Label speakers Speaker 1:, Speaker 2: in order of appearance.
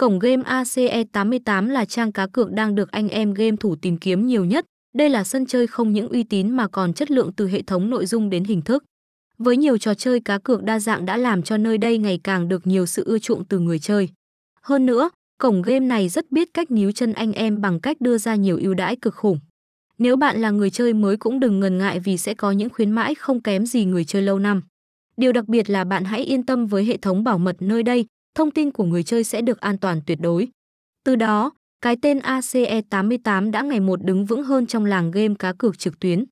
Speaker 1: Cổng game ACE88 là trang cá cược đang được anh em game thủ tìm kiếm nhiều nhất. Đây là sân chơi không những uy tín mà còn chất lượng từ hệ thống nội dung đến hình thức. Với nhiều trò chơi cá cược đa dạng đã làm cho nơi đây ngày càng được nhiều sự ưa chuộng từ người chơi. Hơn nữa, cổng game này rất biết cách níu chân anh em bằng cách đưa ra nhiều ưu đãi cực khủng. Nếu bạn là người chơi mới cũng đừng ngần ngại vì sẽ có những khuyến mãi không kém gì người chơi lâu năm. Điều đặc biệt là bạn hãy yên tâm với hệ thống bảo mật nơi đây, thông tin của người chơi sẽ được an toàn tuyệt đối. Từ đó, cái tên ACE88 đã ngày một đứng vững hơn trong làng game cá cược trực tuyến.